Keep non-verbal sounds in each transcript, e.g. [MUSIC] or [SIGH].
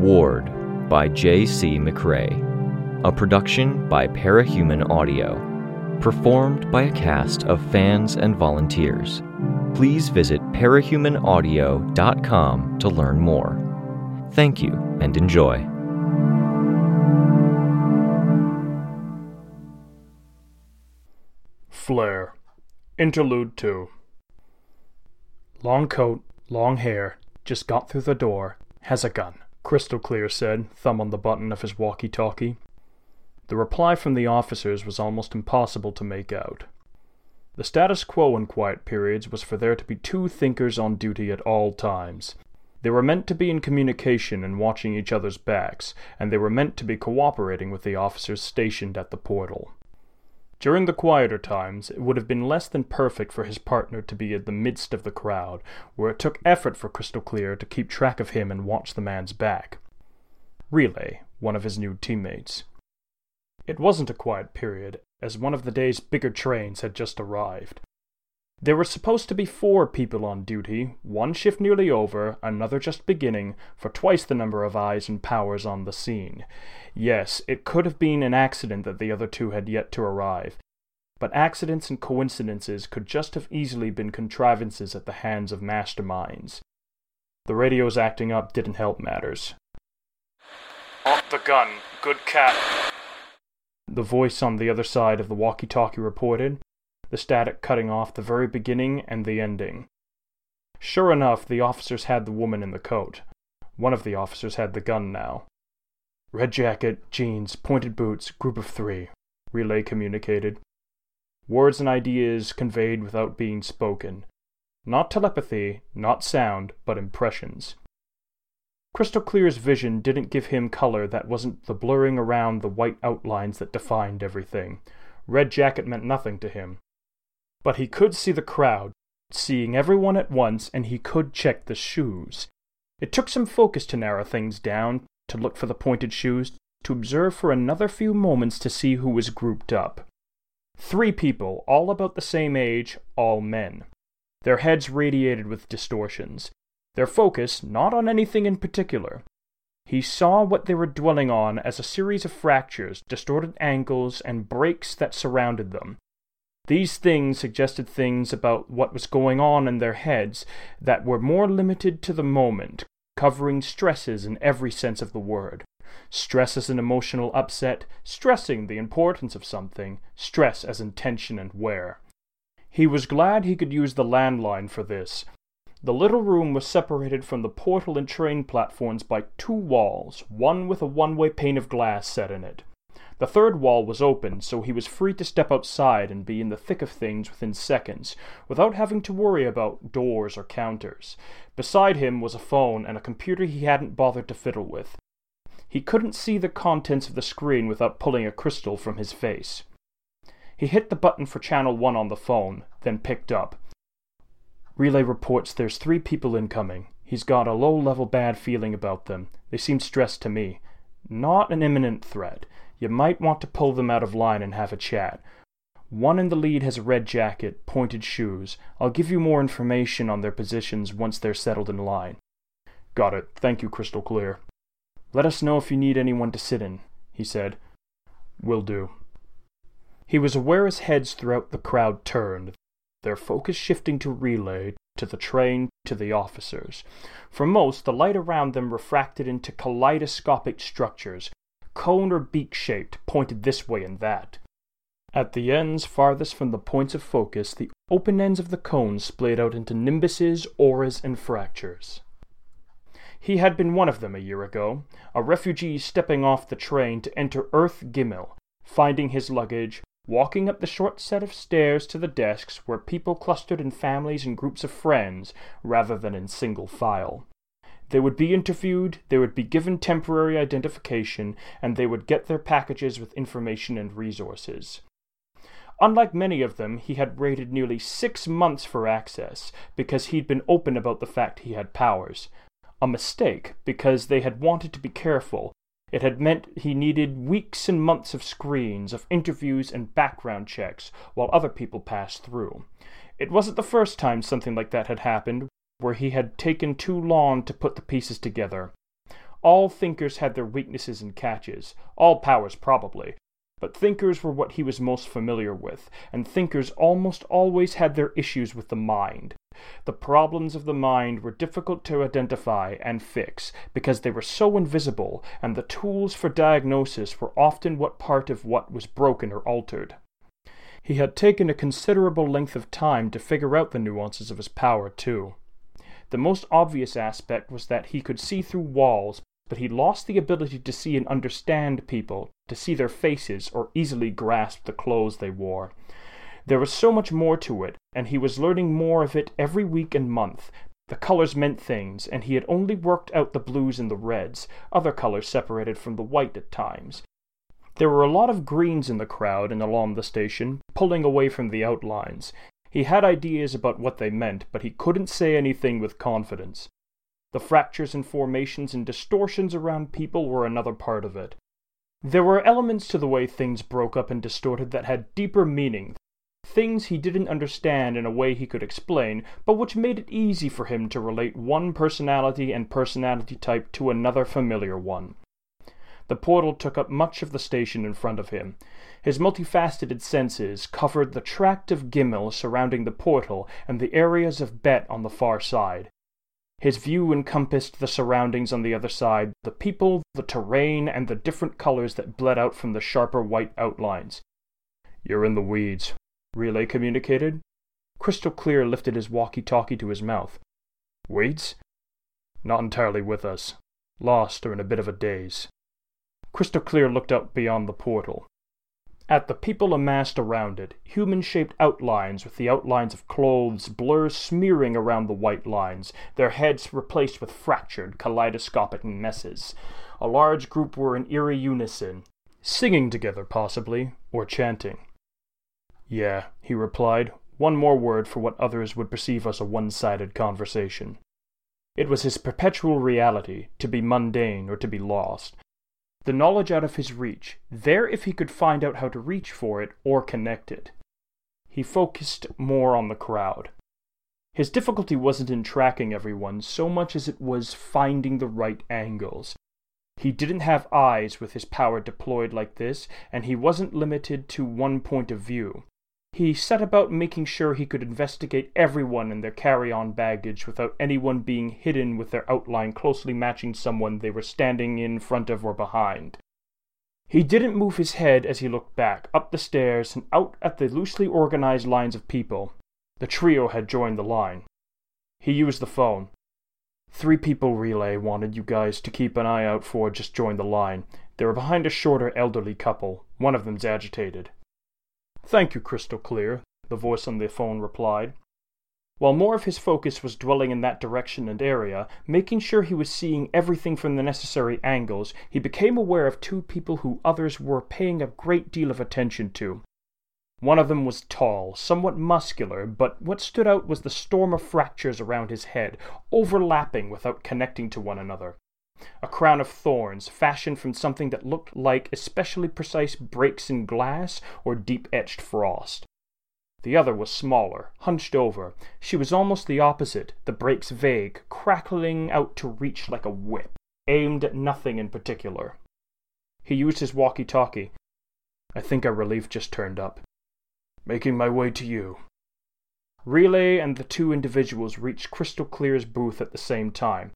Ward by J.C. McCrae, a production by Parahuman Audio, performed by a cast of fans and volunteers. Please visit parahumanaudio.com to learn more. Thank you and enjoy. Flare. Interlude 2. Long coat, long hair, just got through the door, has a gun, Crystal Clear said, thumb on the button of his walkie talkie. The reply from the officers was almost impossible to make out. The status quo in quiet periods was for there to be two thinkers on duty at all times. They were meant to be in communication and watching each other's backs, and they were meant to be cooperating with the officers stationed at the portal. During the quieter times, it would have been less than perfect for his partner to be in the midst of the crowd, where it took effort for Crystal Clear to keep track of him and watch the man's back. Relay, one of his new teammates. It wasn't a quiet period, as one of the day's bigger trains had just arrived. There were supposed to be four people on duty, one shift nearly over, another just beginning, for twice the number of eyes and powers on the scene. Yes, it could have been an accident that the other two had yet to arrive, but accidents and coincidences could just have easily been contrivances at the hands of masterminds. The radio's acting up didn't help matters. Off the gun, good cat. The voice on the other side of the walkie talkie reported, the static cutting off the very beginning and the ending. Sure enough, the officers had the woman in the coat. One of the officers had the gun now. Red jacket, jeans, pointed boots, group of three, Relay communicated. Words and ideas conveyed without being spoken. Not telepathy, not sound, but impressions. Crystal Clear's vision didn't give him color that wasn't the blurring around the white outlines that defined everything. Red jacket meant nothing to him. But he could see the crowd, seeing everyone at once, and he could check the shoes. It took some focus to narrow things down, to look for the pointed shoes, to observe for another few moments to see who was grouped up. Three people, all about the same age, all men. Their heads radiated with distortions. Their focus not on anything in particular. He saw what they were dwelling on as a series of fractures, distorted angles, and breaks that surrounded them, these things suggested things about what was going on in their heads that were more limited to the moment, covering stresses in every sense of the word. Stress as an emotional upset, stressing the importance of something, stress as intention and wear. He was glad he could use the landline for this. The little room was separated from the portal and train platforms by two walls, one with a one way pane of glass set in it. The third wall was open, so he was free to step outside and be in the thick of things within seconds, without having to worry about doors or counters. Beside him was a phone and a computer he hadn't bothered to fiddle with. He couldn't see the contents of the screen without pulling a crystal from his face. He hit the button for channel 1 on the phone, then picked up. Relay reports there's three people incoming. He's got a low level bad feeling about them. They seem stressed to me. Not an imminent threat. You might want to pull them out of line and have a chat. One in the lead has a red jacket, pointed shoes. I'll give you more information on their positions once they're settled in line. Got it. Thank you, Crystal Clear. Let us know if you need anyone to sit in, he said. Will do. He was aware as heads throughout the crowd turned, their focus shifting to relay, to the train, to the officers. For most, the light around them refracted into kaleidoscopic structures, cone or beak shaped, pointed this way and that. At the ends farthest from the points of focus, the open ends of the cones splayed out into nimbuses, auras, and fractures. He had been one of them a year ago, a refugee stepping off the train to enter Earth Gimel, finding his luggage, walking up the short set of stairs to the desks where people clustered in families and groups of friends rather than in single file. They would be interviewed, they would be given temporary identification, and they would get their packages with information and resources. Unlike many of them, he had waited nearly six months for access because he'd been open about the fact he had powers. A mistake because they had wanted to be careful. It had meant he needed weeks and months of screens, of interviews and background checks while other people passed through. It wasn't the first time something like that had happened, where he had taken too long to put the pieces together. All thinkers had their weaknesses and catches, all powers probably, but thinkers were what he was most familiar with, and thinkers almost always had their issues with the mind. The problems of the mind were difficult to identify and fix because they were so invisible, and the tools for diagnosis were often what part of what was broken or altered. He had taken a considerable length of time to figure out the nuances of his power, too. The most obvious aspect was that he could see through walls, but he lost the ability to see and understand people, to see their faces, or easily grasp the clothes they wore. There was so much more to it, and he was learning more of it every week and month. The colors meant things, and he had only worked out the blues and the reds, other colors separated from the white at times. There were a lot of greens in the crowd and along the station, pulling away from the outlines. He had ideas about what they meant, but he couldn't say anything with confidence. The fractures and formations and distortions around people were another part of it. There were elements to the way things broke up and distorted that had deeper meaning things he didn't understand in a way he could explain, but which made it easy for him to relate one personality and personality type to another familiar one. The portal took up much of the station in front of him. His multifaceted senses covered the tract of Gimel surrounding the portal and the areas of Bet on the far side. His view encompassed the surroundings on the other side, the people, the terrain, and the different colors that bled out from the sharper white outlines. You're in the weeds, Relay communicated. Crystal Clear lifted his walkie talkie to his mouth. Weeds? Not entirely with us. Lost or in a bit of a daze. Crystal Clear looked out beyond the portal. At the people amassed around it, human shaped outlines with the outlines of clothes blur smearing around the white lines, their heads replaced with fractured, kaleidoscopic messes. A large group were in eerie unison, singing together possibly, or chanting. Yeah, he replied, one more word for what others would perceive as a one sided conversation. It was his perpetual reality, to be mundane or to be lost. The knowledge out of his reach, there if he could find out how to reach for it or connect it. He focused more on the crowd. His difficulty wasn't in tracking everyone so much as it was finding the right angles. He didn't have eyes with his power deployed like this, and he wasn't limited to one point of view. He set about making sure he could investigate everyone and their carry on baggage without anyone being hidden with their outline closely matching someone they were standing in front of or behind. He didn't move his head as he looked back, up the stairs, and out at the loosely organized lines of people. The trio had joined the line. He used the phone. Three people relay wanted you guys to keep an eye out for just joined the line. They were behind a shorter elderly couple. One of them's agitated. Thank you, Crystal Clear, the voice on the phone replied. While more of his focus was dwelling in that direction and area, making sure he was seeing everything from the necessary angles, he became aware of two people who others were paying a great deal of attention to. One of them was tall, somewhat muscular, but what stood out was the storm of fractures around his head, overlapping without connecting to one another a crown of thorns fashioned from something that looked like especially precise breaks in glass or deep etched frost. The other was smaller, hunched over. She was almost the opposite, the breaks vague, crackling out to reach like a whip, aimed at nothing in particular. He used his walkie talkie. I think our relief just turned up. Making my way to you. Relay and the two individuals reached Crystal Clear's booth at the same time,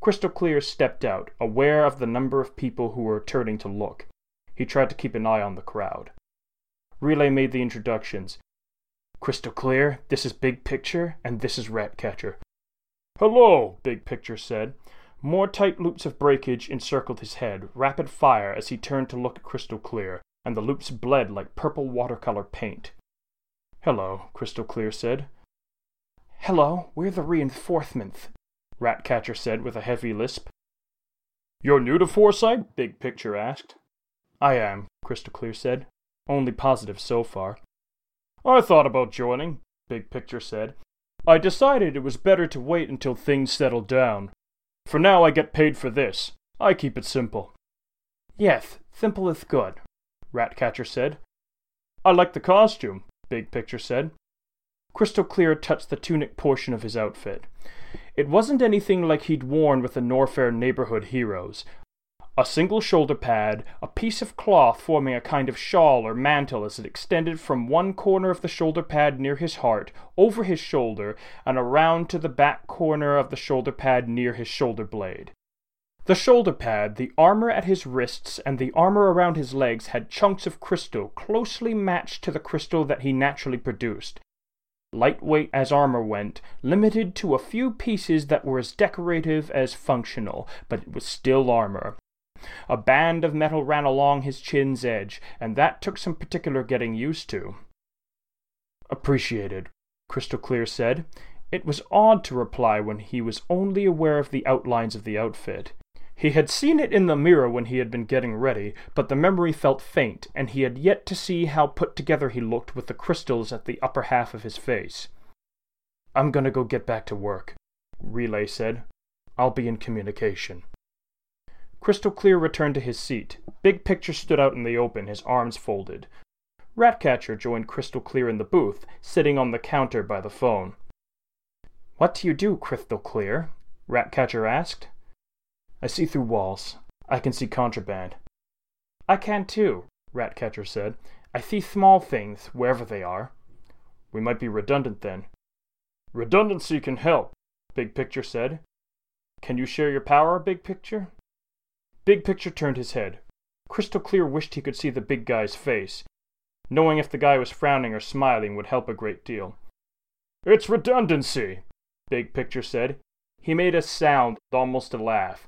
Crystal Clear stepped out, aware of the number of people who were turning to look. He tried to keep an eye on the crowd. Relay made the introductions. Crystal Clear, this is Big Picture, and this is Ratcatcher. Hello, Big Picture said. More tight loops of breakage encircled his head, rapid fire as he turned to look at Crystal Clear, and the loops bled like purple watercolor paint. Hello, Crystal Clear said. Hello, we're the reinforcements, Ratcatcher said with a heavy lisp. You're new to Foresight? Big Picture asked. I am, Crystal Clear said. Only positive so far. I thought about joining, Big Picture said. I decided it was better to wait until things settled down. For now I get paid for this. I keep it simple. Yes, simple is good, Ratcatcher said. I like the costume, Big Picture said. Crystal Clear touched the tunic portion of his outfit. It wasn't anything like he'd worn with the Norfair neighborhood heroes. A single shoulder pad, a piece of cloth forming a kind of shawl or mantle as it extended from one corner of the shoulder pad near his heart, over his shoulder, and around to the back corner of the shoulder pad near his shoulder blade. The shoulder pad, the armor at his wrists, and the armor around his legs had chunks of crystal closely matched to the crystal that he naturally produced. Lightweight as armor went, limited to a few pieces that were as decorative as functional, but it was still armor. A band of metal ran along his chin's edge, and that took some particular getting used to. Appreciated, Crystal Clear said. It was odd to reply when he was only aware of the outlines of the outfit. He had seen it in the mirror when he had been getting ready, but the memory felt faint, and he had yet to see how put together he looked with the crystals at the upper half of his face. I'm gonna go get back to work, Relay said. I'll be in communication. Crystal Clear returned to his seat. Big Picture stood out in the open, his arms folded. Ratcatcher joined Crystal Clear in the booth, sitting on the counter by the phone. What do you do, Crystal Clear? Ratcatcher asked. I see through walls. I can see contraband. I can too, Ratcatcher said. I see small things, wherever they are. We might be redundant then. Redundancy can help, Big Picture said. Can you share your power, Big Picture? Big Picture turned his head. Crystal Clear wished he could see the big guy's face. Knowing if the guy was frowning or smiling would help a great deal. It's redundancy, Big Picture said. He made a sound, almost a laugh.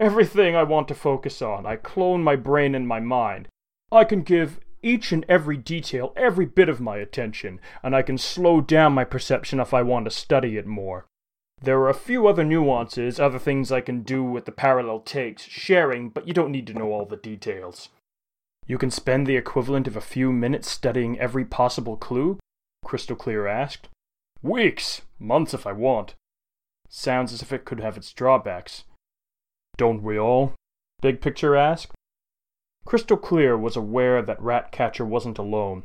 Everything I want to focus on, I clone my brain and my mind. I can give each and every detail every bit of my attention, and I can slow down my perception if I want to study it more. There are a few other nuances, other things I can do with the parallel takes, sharing, but you don't need to know all the details. You can spend the equivalent of a few minutes studying every possible clue? Crystal Clear asked. Weeks, months if I want. Sounds as if it could have its drawbacks. Don't we all? Big Picture asked. Crystal Clear was aware that Ratcatcher wasn't alone.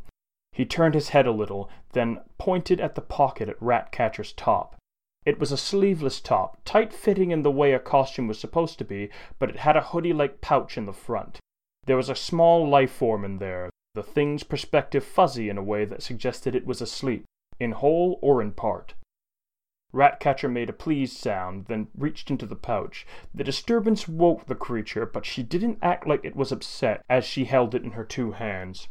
He turned his head a little, then pointed at the pocket at Ratcatcher's top. It was a sleeveless top, tight fitting in the way a costume was supposed to be, but it had a hoodie like pouch in the front. There was a small life form in there, the thing's perspective fuzzy in a way that suggested it was asleep, in whole or in part. Ratcatcher made a pleased sound, then reached into the pouch. The disturbance woke the creature, but she didn't act like it was upset as she held it in her two hands.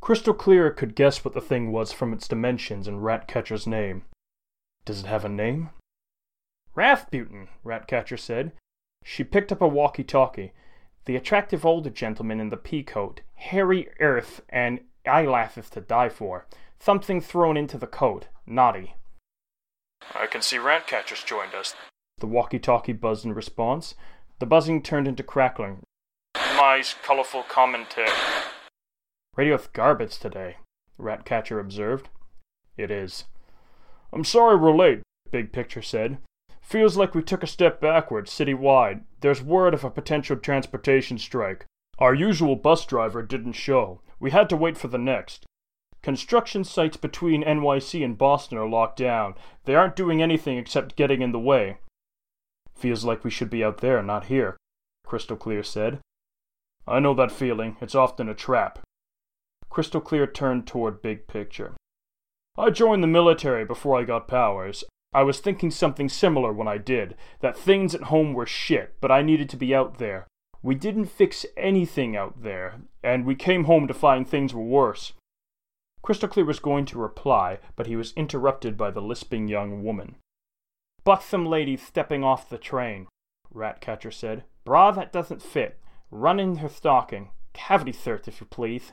Crystal Clear could guess what the thing was from its dimensions and Ratcatcher's name. Does it have a name? Rasputin, Ratcatcher said. She picked up a walkie talkie. The attractive older gentleman in the pea coat, hairy earth, and eyelashes to die for. Something thrown into the coat. Naughty. I can see Ratcatcher's joined us. The walkie talkie buzzed in response. The buzzing turned into crackling. My colorful commentary. Radio's garbage today, Ratcatcher observed. It is. I'm sorry we're late, Big Picture said. Feels like we took a step backward citywide. There's word of a potential transportation strike. Our usual bus driver didn't show. We had to wait for the next. Construction sites between NYC and Boston are locked down. They aren't doing anything except getting in the way. Feels like we should be out there, not here, Crystal Clear said. I know that feeling. It's often a trap. Crystal Clear turned toward Big Picture. I joined the military before I got powers. I was thinking something similar when I did that things at home were shit, but I needed to be out there. We didn't fix anything out there, and we came home to find things were worse. Crystal Clear was going to reply, but he was interrupted by the lisping young woman. Buxom lady stepping off the train, Ratcatcher said. Bra that doesn't fit. Run in her stocking. Cavity search, if you please.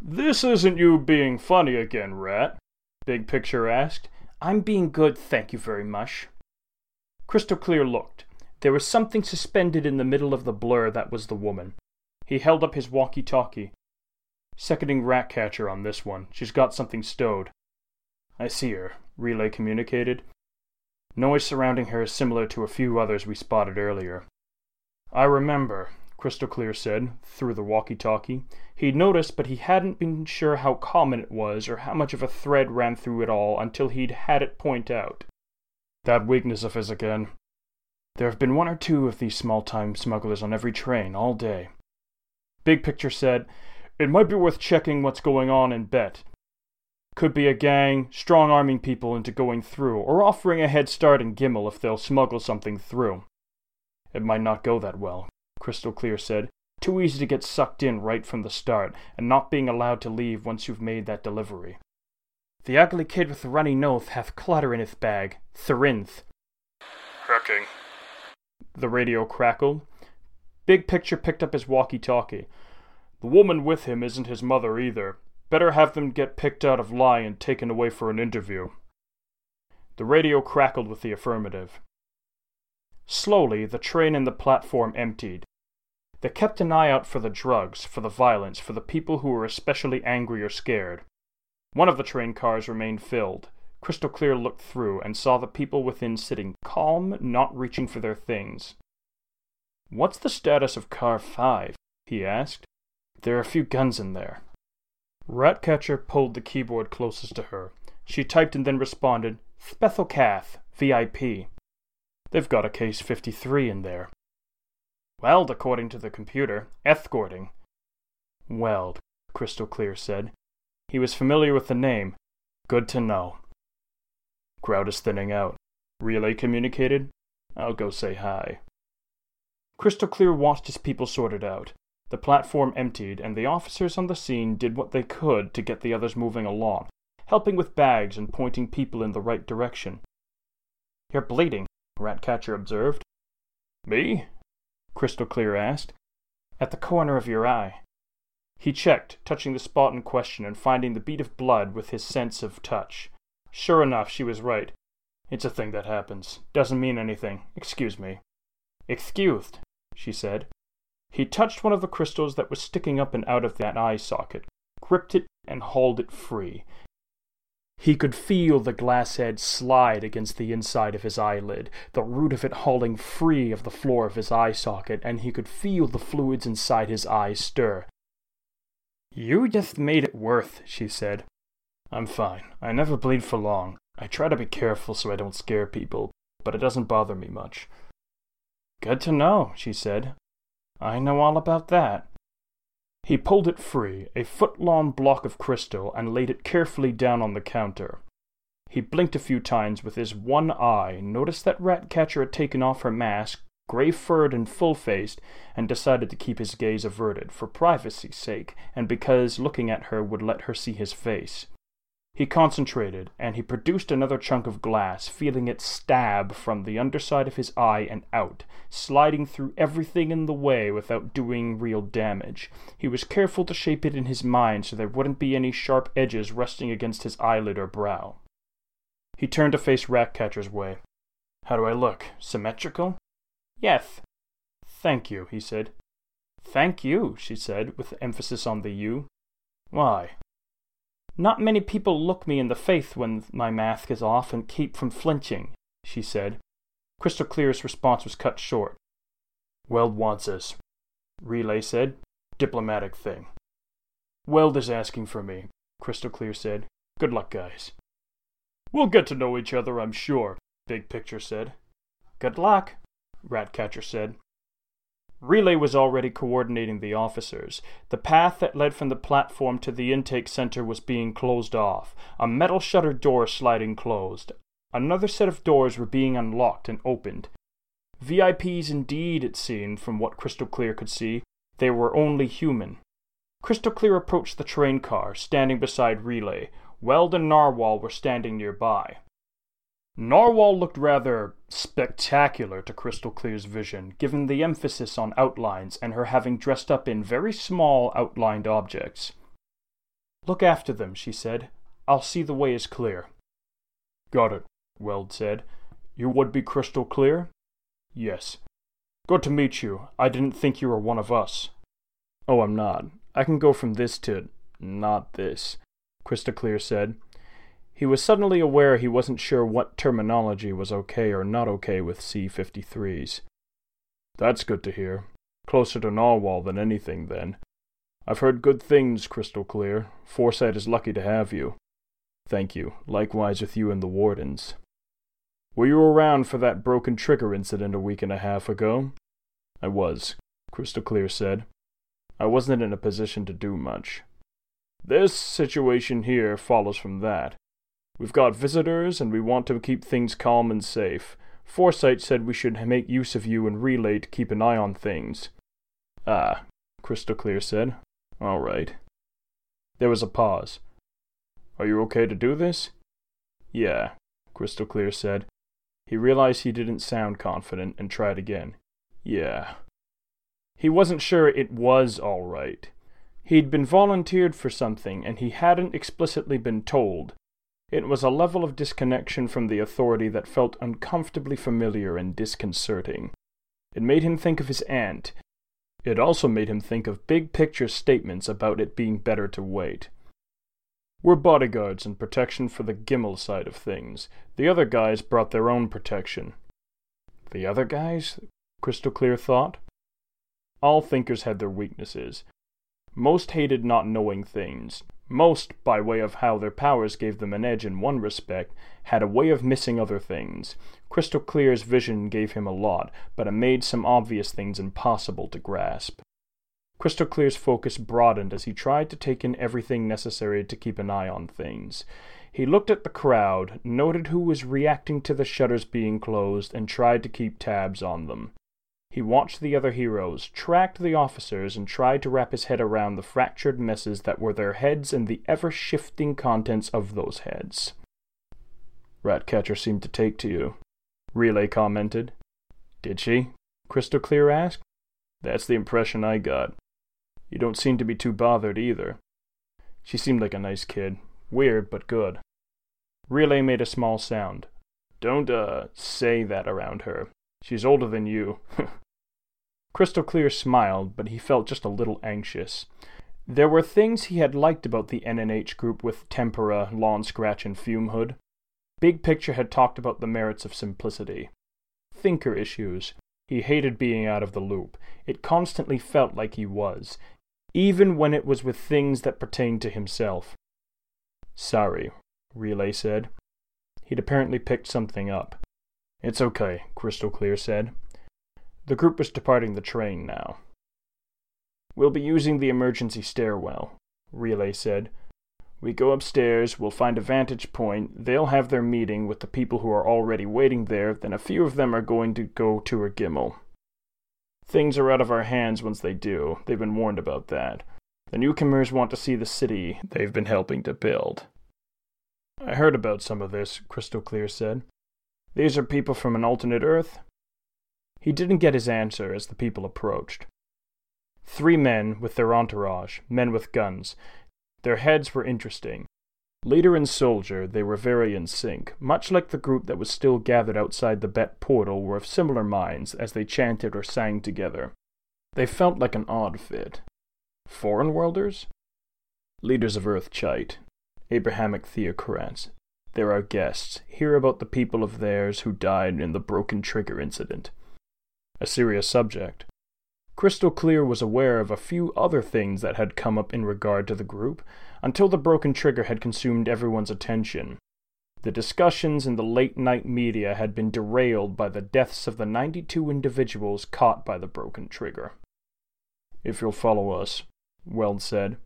This isn't you being funny again, Rat? Big Picture asked. I'm being good, thank you very much. Crystal Clear looked. There was something suspended in the middle of the blur that was the woman. He held up his walkie talkie. Seconding Ratcatcher on this one. She's got something stowed. I see her, Relay communicated. Noise surrounding her is similar to a few others we spotted earlier. I remember, Crystal Clear said, through the walkie talkie. He'd noticed, but he hadn't been sure how common it was or how much of a thread ran through it all until he'd had it point out. That weakness of his again. There have been one or two of these small time smugglers on every train all day. Big Picture said, It might be worth checking what's going on in Bet. Could be a gang, strong arming people into going through, or offering a head start in Gimel if they'll smuggle something through. It might not go that well, Crystal Clear said. Too easy to get sucked in right from the start, and not being allowed to leave once you've made that delivery. The ugly kid with the runny nose hath clutter in his bag. Therinth. Hacking. The radio crackled. Big Picture picked up his walkie talkie. The woman with him isn't his mother either. Better have them get picked out of line and taken away for an interview. The radio crackled with the affirmative. Slowly, the train and the platform emptied. They kept an eye out for the drugs, for the violence, for the people who were especially angry or scared. One of the train cars remained filled. Crystal Clear looked through and saw the people within sitting calm, not reaching for their things. What's the status of car 5? he asked. There are a few guns in there. Ratcatcher pulled the keyboard closest to her. She typed and then responded, Spethelcath, VIP. They've got a case 53 in there. Weld, according to the computer, escorting. Weld, Crystal Clear said. He was familiar with the name. Good to know. Crowd is thinning out. Relay communicated? I'll go say hi. Crystal Clear watched his people sorted out. The platform emptied, and the officers on the scene did what they could to get the others moving along, helping with bags and pointing people in the right direction. You're bleeding, Ratcatcher observed. Me? Crystal Clear asked. At the corner of your eye. He checked, touching the spot in question and finding the beat of blood with his sense of touch. Sure enough, she was right. It's a thing that happens. Doesn't mean anything. Excuse me. Excused, she said. He touched one of the crystals that was sticking up and out of that eye socket, gripped it, and hauled it free. He could feel the glass head slide against the inside of his eyelid, the root of it hauling free of the floor of his eye socket, and he could feel the fluids inside his eyes stir. You just made it worth, she said. I'm fine. I never bleed for long. I try to be careful so I don't scare people, but it doesn't bother me much. Good to know, she said. I know all about that. He pulled it free, a foot long block of crystal, and laid it carefully down on the counter. He blinked a few times with his one eye, noticed that Ratcatcher had taken off her mask, grey furred and full faced, and decided to keep his gaze averted, for privacy's sake, and because looking at her would let her see his face. He concentrated, and he produced another chunk of glass, feeling it stab from the underside of his eye and out, sliding through everything in the way without doing real damage. He was careful to shape it in his mind so there wouldn't be any sharp edges resting against his eyelid or brow. He turned to face Ratcatcher's way. How do I look? Symmetrical? Yes. Thank you, he said. Thank you, she said, with emphasis on the you. Why? Not many people look me in the face when my mask is off and keep from flinching, she said. Crystal Clear's response was cut short. Weld wants us, Relay said. Diplomatic thing. Weld is asking for me, Crystal Clear said. Good luck, guys. We'll get to know each other, I'm sure, Big Picture said. Good luck, Ratcatcher said. Relay was already coordinating the officers. The path that led from the platform to the intake center was being closed off, a metal shutter door sliding closed. Another set of doors were being unlocked and opened. VIPs indeed, it seemed, from what Crystal Clear could see. They were only human. Crystal Clear approached the train car, standing beside Relay. Weld and Narwhal were standing nearby. Narwhal looked rather spectacular to Crystal Clear's vision, given the emphasis on outlines and her having dressed up in very small outlined objects. Look after them, she said. I'll see the way is clear. Got it, Weld said. You would be crystal clear? Yes. Good to meet you. I didn't think you were one of us. Oh, I'm not. I can go from this to not this, Crystal Clear said. He was suddenly aware he wasn't sure what terminology was okay or not okay with C 53s. That's good to hear. Closer to Narwhal than anything, then. I've heard good things, Crystal Clear. Foresight is lucky to have you. Thank you. Likewise with you and the Wardens. Were you around for that broken trigger incident a week and a half ago? I was, Crystal Clear said. I wasn't in a position to do much. This situation here follows from that. We've got visitors, and we want to keep things calm and safe. Foresight said we should make use of you and Relay to keep an eye on things. Ah, Crystal Clear said. All right. There was a pause. Are you okay to do this? Yeah, Crystal Clear said. He realized he didn't sound confident and tried again. Yeah. He wasn't sure it was all right. He'd been volunteered for something, and he hadn't explicitly been told. It was a level of disconnection from the authority that felt uncomfortably familiar and disconcerting. It made him think of his aunt. It also made him think of big picture statements about it being better to wait. We're bodyguards and protection for the Gimel side of things. The other guys brought their own protection. The other guys? Crystal Clear thought. All thinkers had their weaknesses. Most hated not knowing things. Most, by way of how their powers gave them an edge in one respect, had a way of missing other things. Crystal Clear's vision gave him a lot, but it made some obvious things impossible to grasp. Crystal Clear's focus broadened as he tried to take in everything necessary to keep an eye on things. He looked at the crowd, noted who was reacting to the shutters being closed, and tried to keep tabs on them. He watched the other heroes, tracked the officers, and tried to wrap his head around the fractured messes that were their heads and the ever shifting contents of those heads. Ratcatcher seemed to take to you, Relay commented. Did she? Crystal Clear asked. That's the impression I got. You don't seem to be too bothered either. She seemed like a nice kid. Weird, but good. Relay made a small sound. Don't, uh, say that around her. She's older than you. [LAUGHS] Crystal Clear smiled, but he felt just a little anxious. There were things he had liked about the NNH group with Tempera, Lawn Scratch, and Fume Hood. Big Picture had talked about the merits of simplicity. Thinker issues. He hated being out of the loop. It constantly felt like he was, even when it was with things that pertained to himself. Sorry, Relay said. He'd apparently picked something up. It's okay, Crystal Clear said. The group was departing the train now. We'll be using the emergency stairwell, Relay said. We go upstairs, we'll find a vantage point, they'll have their meeting with the people who are already waiting there, then a few of them are going to go to a Gimel. Things are out of our hands once they do, they've been warned about that. The newcomers want to see the city they've been helping to build. I heard about some of this, Crystal Clear said. These are people from an alternate Earth? He didn't get his answer as the people approached. Three men with their entourage, men with guns. Their heads were interesting. Leader and soldier, they were very in sync, much like the group that was still gathered outside the Bet portal were of similar minds as they chanted or sang together. They felt like an odd fit. Foreign worlders? Leaders of Earth Cheit, Abrahamic theocrats. They're our guests. Hear about the people of theirs who died in the Broken Trigger incident a serious subject. Crystal Clear was aware of a few other things that had come up in regard to the group until the broken trigger had consumed everyone's attention. The discussions in the late night media had been derailed by the deaths of the 92 individuals caught by the broken trigger. If you'll follow us, Weld said.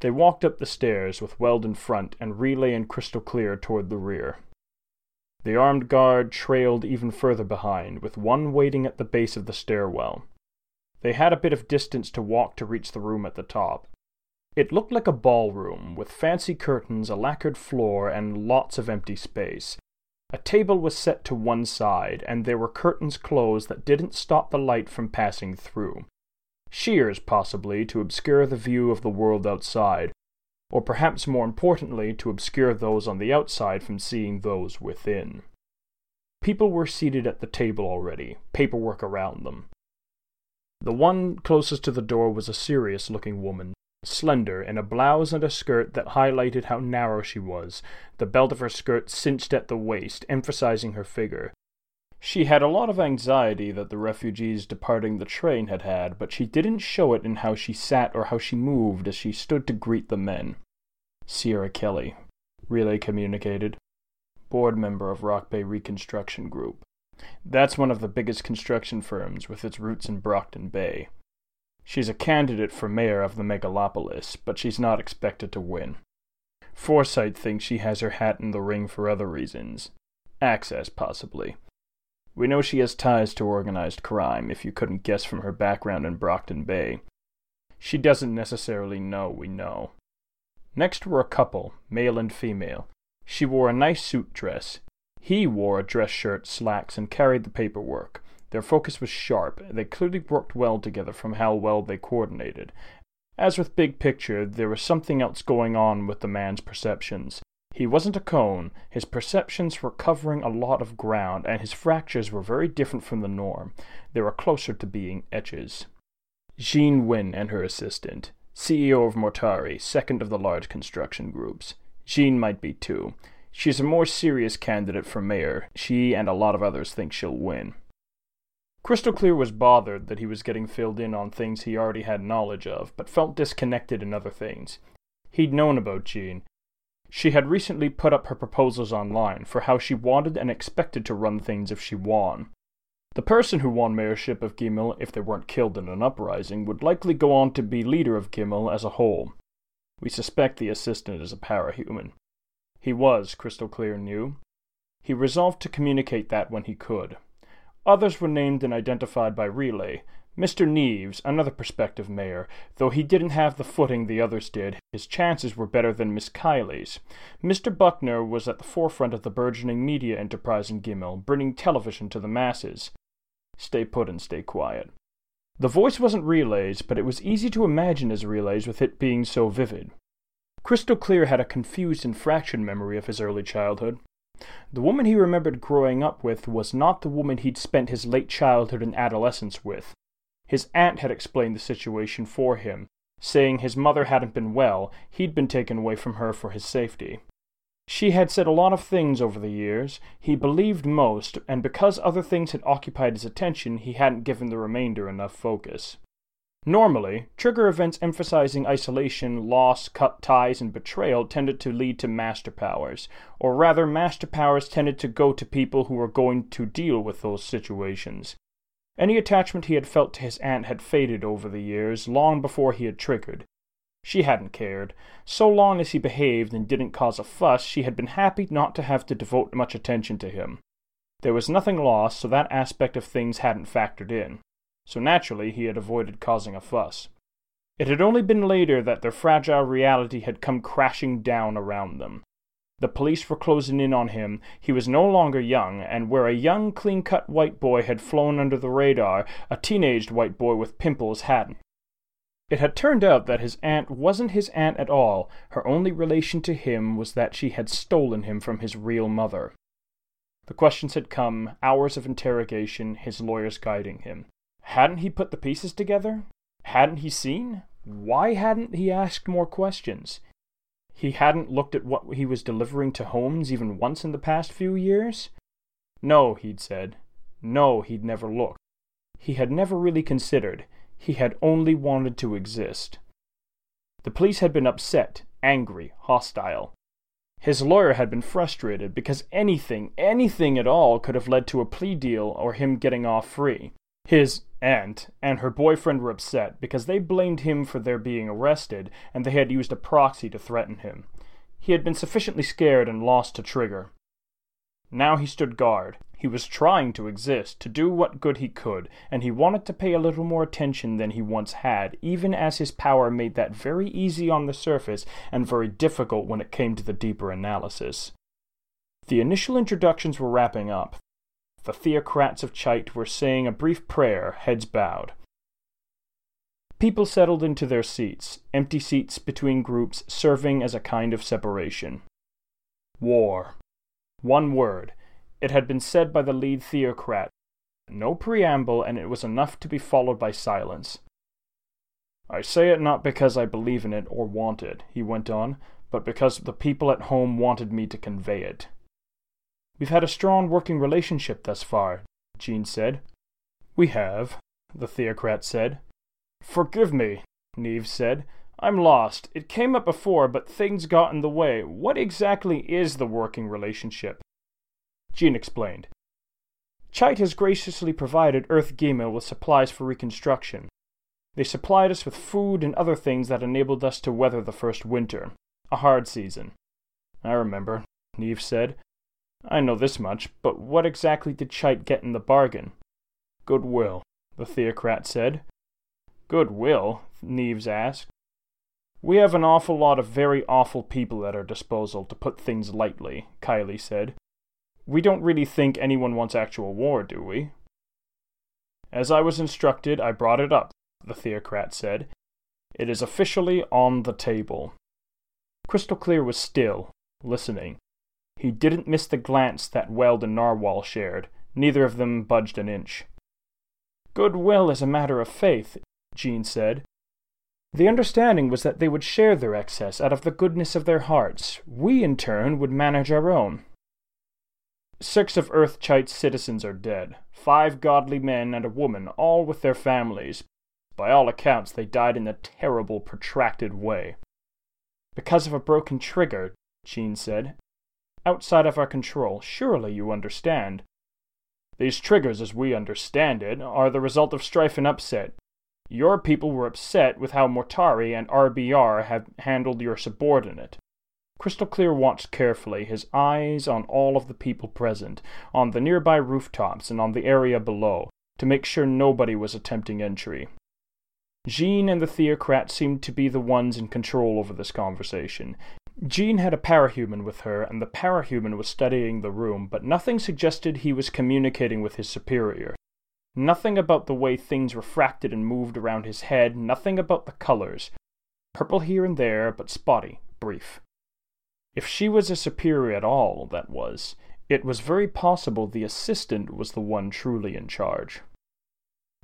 They walked up the stairs with Weld in front and Relay and Crystal Clear toward the rear. The armed guard trailed even further behind, with one waiting at the base of the stairwell. They had a bit of distance to walk to reach the room at the top. It looked like a ballroom, with fancy curtains, a lacquered floor, and lots of empty space. A table was set to one side, and there were curtains closed that didn't stop the light from passing through. Shears, possibly, to obscure the view of the world outside, or perhaps more importantly, to obscure those on the outside from seeing those within. People were seated at the table already, paperwork around them. The one closest to the door was a serious looking woman, slender, in a blouse and a skirt that highlighted how narrow she was, the belt of her skirt cinched at the waist, emphasizing her figure. She had a lot of anxiety that the refugees departing the train had had, but she didn't show it in how she sat or how she moved as she stood to greet the men. Sierra Kiley, Relay communicated, board member of Rock Bay Reconstruction Group. That's one of the biggest construction firms with its roots in Brockton Bay. She's a candidate for mayor of the megalopolis, but she's not expected to win. Foresight thinks she has her hat in the ring for other reasons. Access, possibly. We know she has ties to organized crime, if you couldn't guess from her background in Brockton Bay. She doesn't necessarily know we know. Next were a couple, male and female. She wore a nice suit dress. He wore a dress shirt, slacks, and carried the paperwork. Their focus was sharp. They clearly worked well together from how well they coordinated. As with Big Picture, there was something else going on with the man's perceptions. He wasn't a cone, his perceptions were covering a lot of ground, and his fractures were very different from the norm. They were closer to being etches. Jean Wynne and her assistant, CEO of Mortari, second of the large construction groups. Jean might be too. She's a more serious candidate for mayor. She and a lot of others think she'll win. Crystal Clear was bothered that he was getting filled in on things he already had knowledge of, but felt disconnected in other things. He'd known about Jean, she had recently put up her proposals online for how she wanted and expected to run things if she won. The person who won mayorship of Gimel, if they weren't killed in an uprising, would likely go on to be leader of Gimel as a whole. We suspect the assistant is a parahuman. He was, Crystal Clear knew. He resolved to communicate that when he could. Others were named and identified by relay, Mr. Neves, another prospective mayor, though he didn't have the footing the others did, his chances were better than Miss Kiley's. Mr. Buckner was at the forefront of the burgeoning media enterprise in Gimel, bringing television to the masses. Stay put and stay quiet. The voice wasn't relays, but it was easy to imagine as relays with it being so vivid. Crystal Clear had a confused and fractured memory of his early childhood. The woman he remembered growing up with was not the woman he'd spent his late childhood and adolescence with. His aunt had explained the situation for him, saying his mother hadn't been well, he'd been taken away from her for his safety. She had said a lot of things over the years. He believed most, and because other things had occupied his attention, he hadn't given the remainder enough focus. Normally, trigger events emphasizing isolation, loss, cut ties, and betrayal tended to lead to master powers, or rather, master powers tended to go to people who were going to deal with those situations. Any attachment he had felt to his aunt had faded over the years, long before he had triggered. She hadn't cared. So long as he behaved and didn't cause a fuss, she had been happy not to have to devote much attention to him. There was nothing lost, so that aspect of things hadn't factored in. So naturally, he had avoided causing a fuss. It had only been later that their fragile reality had come crashing down around them. The police were closing in on him. He was no longer young, and where a young, clean cut white boy had flown under the radar, a teenaged white boy with pimples hadn't. It had turned out that his aunt wasn't his aunt at all. Her only relation to him was that she had stolen him from his real mother. The questions had come, hours of interrogation, his lawyers guiding him. Hadn't he put the pieces together? Hadn't he seen? Why hadn't he asked more questions? he hadn't looked at what he was delivering to Holmes even once in the past few years? No, he'd said. No, he'd never looked. He had never really considered. He had only wanted to exist. The police had been upset, angry, hostile. His lawyer had been frustrated because anything, anything at all could have led to a plea deal or him getting off free. His aunt and her boyfriend were upset because they blamed him for their being arrested and they had used a proxy to threaten him. He had been sufficiently scared and lost to Trigger. Now he stood guard. He was trying to exist, to do what good he could, and he wanted to pay a little more attention than he once had, even as his power made that very easy on the surface and very difficult when it came to the deeper analysis. The initial introductions were wrapping up. The theocrats of Cheit were saying a brief prayer, heads bowed. People settled into their seats, empty seats between groups serving as a kind of separation. War. One word. It had been said by the lead theocrat. No preamble, and it was enough to be followed by silence. I say it not because I believe in it or want it, he went on, but because the people at home wanted me to convey it. We've had a strong working relationship thus far, Jean said. We have, the theocrat said. Forgive me, Neve said. I'm lost. It came up before, but things got in the way. What exactly is the working relationship? Jean explained. Cheit has graciously provided Earth Gimel with supplies for reconstruction. They supplied us with food and other things that enabled us to weather the first winter, a hard season. I remember, Neve said. I know this much, but what exactly did Cheit get in the bargain? Goodwill, the theocrat said. Goodwill? Neves asked. We have an awful lot of very awful people at our disposal, to put things lightly, Kiley said. We don't really think anyone wants actual war, do we? As I was instructed, I brought it up, the theocrat said. It is officially on the table. Crystal Clear was still, listening. He didn't miss the glance that Weld and Narwhal shared. Neither of them budged an inch. Goodwill is a matter of faith, Jean said. The understanding was that they would share their excess out of the goodness of their hearts. We, in turn, would manage our own. Six of Earth Cheit's citizens are dead. Five godly men and a woman, all with their families. By all accounts, they died in a terrible, protracted way. Because of a broken trigger, Jean said. Outside of our control, surely you understand. These triggers, as we understand it, are the result of strife and upset, your people were upset with how Mortari and RBR have handled your subordinate. Crystal Clear watched carefully, his eyes on all of the people present, on the nearby rooftops and on the area below, to make sure nobody was attempting entry. Jean and the theocrat seemed to be the ones in control over this conversation. Jean had a parahuman with her, and the parahuman was studying the room, but nothing suggested he was communicating with his superior. Nothing about the way things refracted and moved around his head, nothing about the colors. Purple here and there, but spotty, brief. If she was a superior at all, that was, it was very possible the assistant was the one truly in charge.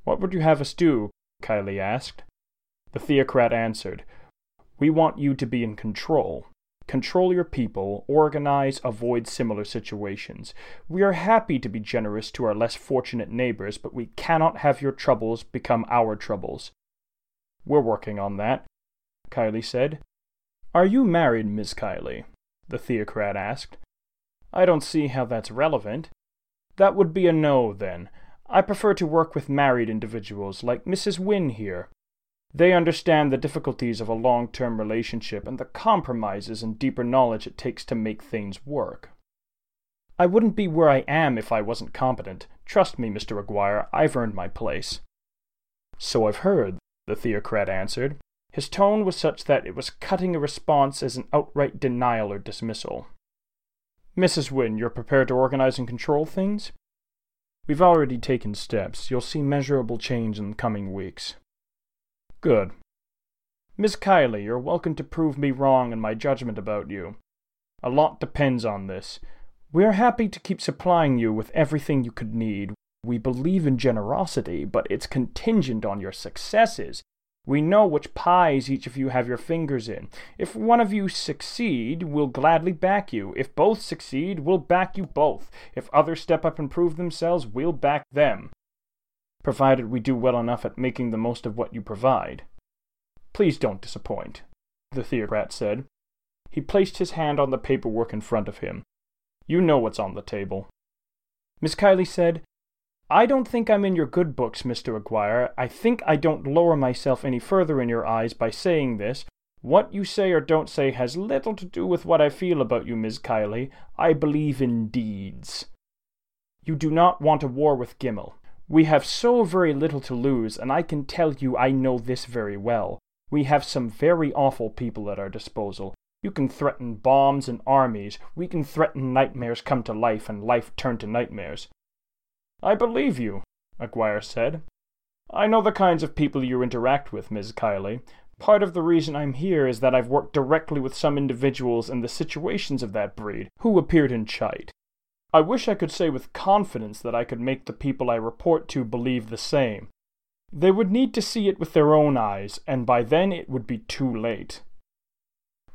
What would you have us do? Kiley asked. The theocrat answered, We want you to be in control. Control your people, organize, avoid similar situations. We are happy to be generous to our less fortunate neighbors, but we cannot have your troubles become our troubles. We're working on that, Kiley said. Are you married, Miss Kiley? the theocrat asked. I don't see how that's relevant. That would be a no, then. I prefer to work with married individuals, like Mrs. Wynne here. They understand the difficulties of a long term relationship and the compromises and deeper knowledge it takes to make things work. I wouldn't be where I am if I wasn't competent. Trust me, Mr. Aguirre, I've earned my place. So I've heard, the theocrat answered. His tone was such that it was cutting a response as an outright denial or dismissal. Mrs. Wynne, you're prepared to organize and control things? We've already taken steps. You'll see measurable change in the coming weeks. Good. Miss Kiley, you're welcome to prove me wrong in my judgment about you. A lot depends on this. We are happy to keep supplying you with everything you could need. We believe in generosity, but it's contingent on your successes. We know which pies each of you have your fingers in. If one of you succeed, we'll gladly back you. If both succeed, we'll back you both. If others step up and prove themselves, we'll back them provided we do well enough at making the most of what you provide. Please don't disappoint, the theocrat said. He placed his hand on the paperwork in front of him. You know what's on the table. Miss Kiley said, I don't think I'm in your good books, Mr. Aguirre. I think I don't lower myself any further in your eyes by saying this. What you say or don't say has little to do with what I feel about you, Miss Kiley. I believe in deeds. You do not want a war with Gimel. We have so very little to lose, and I can tell you I know this very well. We have some very awful people at our disposal. You can threaten bombs and armies. We can threaten nightmares come to life and life turn to nightmares. I believe you, Aguirre said. I know the kinds of people you interact with, Miss Kiley. Part of the reason I'm here is that I've worked directly with some individuals in the situations of that breed who appeared in Cheit. I wish I could say with confidence that I could make the people I report to believe the same. They would need to see it with their own eyes, and by then it would be too late.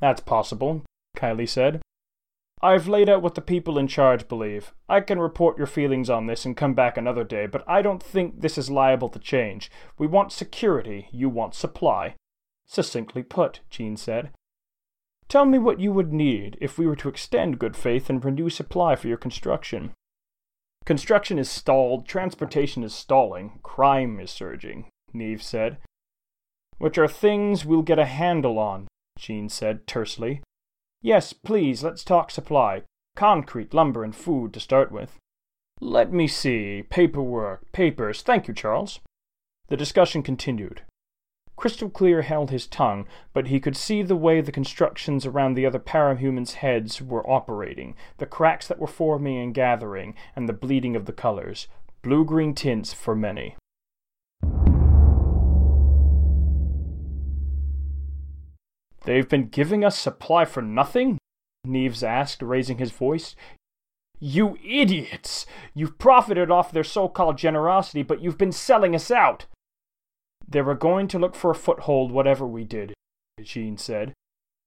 That's possible, Kiley said. I've laid out what the people in charge believe. I can report your feelings on this and come back another day, but I don't think this is liable to change. We want security, you want supply. Succinctly put, Jean said. Tell me what you would need if we were to extend good faith and renew supply for your construction. Construction is stalled, transportation is stalling, crime is surging, Neve said. Which are things we'll get a handle on, Jean said tersely. Yes, please, let's talk supply. Concrete, lumber, and food to start with. Let me see. Paperwork, papers. Thank you, Charles. The discussion continued. Crystal Clear held his tongue, but he could see the way the constructions around the other parahumans' heads were operating, the cracks that were forming and gathering, and the bleeding of the colors. Blue green tints for many. They've been giving us supply for nothing? Neves asked, raising his voice. You idiots! You've profited off their so called generosity, but you've been selling us out! They were going to look for a foothold, whatever we did, Jean said.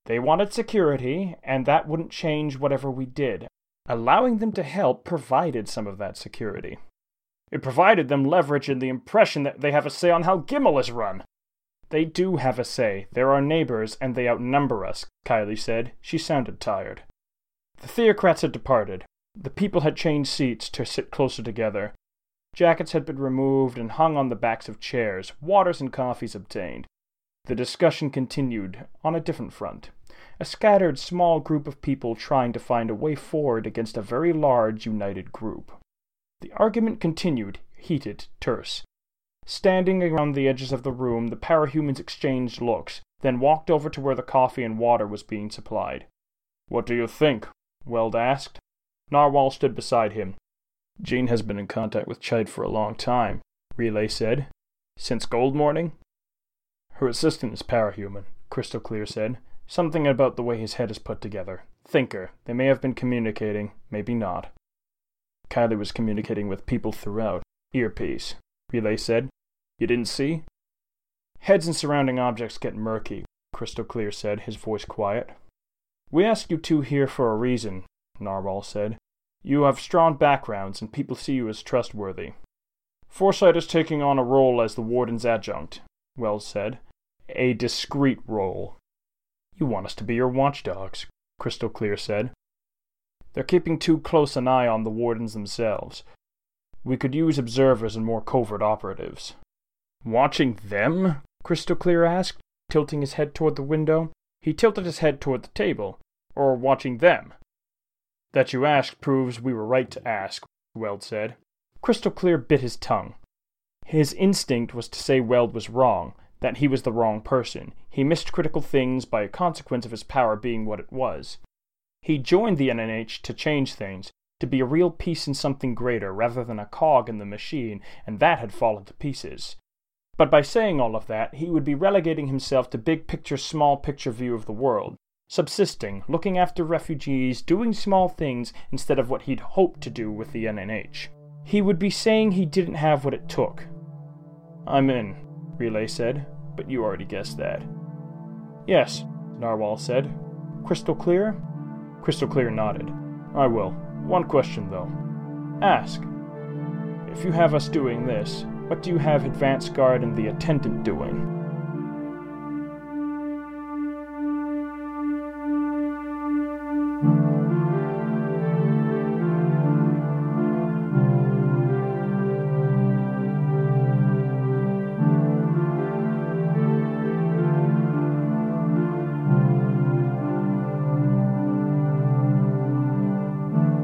They wanted security, and that wouldn't change whatever we did. Allowing them to help provided some of that security. It provided them leverage and the impression that they have a say on how Gimel is run. They do have a say. They're our neighbors, and they outnumber us, Kiley said. She sounded tired. The theocrats had departed. The people had changed seats to sit closer together. Jackets had been removed and hung on the backs of chairs, waters and coffees obtained. The discussion continued on a different front. A scattered small group of people trying to find a way forward against a very large united group. The argument continued, heated, terse. Standing around the edges of the room, the parahumans exchanged looks, then walked over to where the coffee and water was being supplied. What do you think? Weld asked. Narwhal stood beside him. Jean has been in contact with Cheit for a long time, Relay said. Since Gold Morning? Her assistant is parahuman, Crystal Clear said. Something about the way his head is put together. Thinker. They may have been communicating, maybe not. Kiley was communicating with people throughout. Earpiece, Relay said. You didn't see? Heads and surrounding objects get murky, Crystal Clear said, his voice quiet. We ask you two here for a reason, Narwhal said. You have strong backgrounds, and people see you as trustworthy. Foresight is taking on a role as the warden's adjunct, Weld said. A discreet role. You want us to be your watchdogs, Crystal Clear said. They're keeping too close an eye on the wardens themselves. We could use observers and more covert operatives. Watching them? Crystal Clear asked, tilting his head toward the window. He tilted his head toward the table. Or watching them? That you asked proves we were right to ask, Weld said. Crystal Clear bit his tongue. His instinct was to say Weld was wrong, that he was the wrong person. He missed critical things by a consequence of his power being what it was. He joined the NNH to change things, to be a real piece in something greater rather than a cog in the machine, and that had fallen to pieces. But by saying all of that, he would be relegating himself to big picture, small picture view of the world, subsisting, looking after refugees, doing small things instead of what he'd hoped to do with the NNH. He would be saying he didn't have what it took. I'm in, Relay said, but you already guessed that. Yes, Narwhal said. Crystal clear? Crystal clear nodded. I will. One question, though. Ask. If you have us doing this, what do you have advance guard and the attendant doing?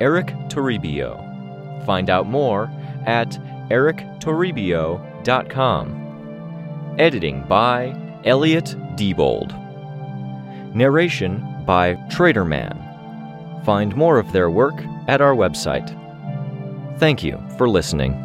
Eric Toribio. Find out more at erictoribio.com Editing by Elliot Diebold. Narration by Traderman. Find more of their work at our website. Thank you for listening.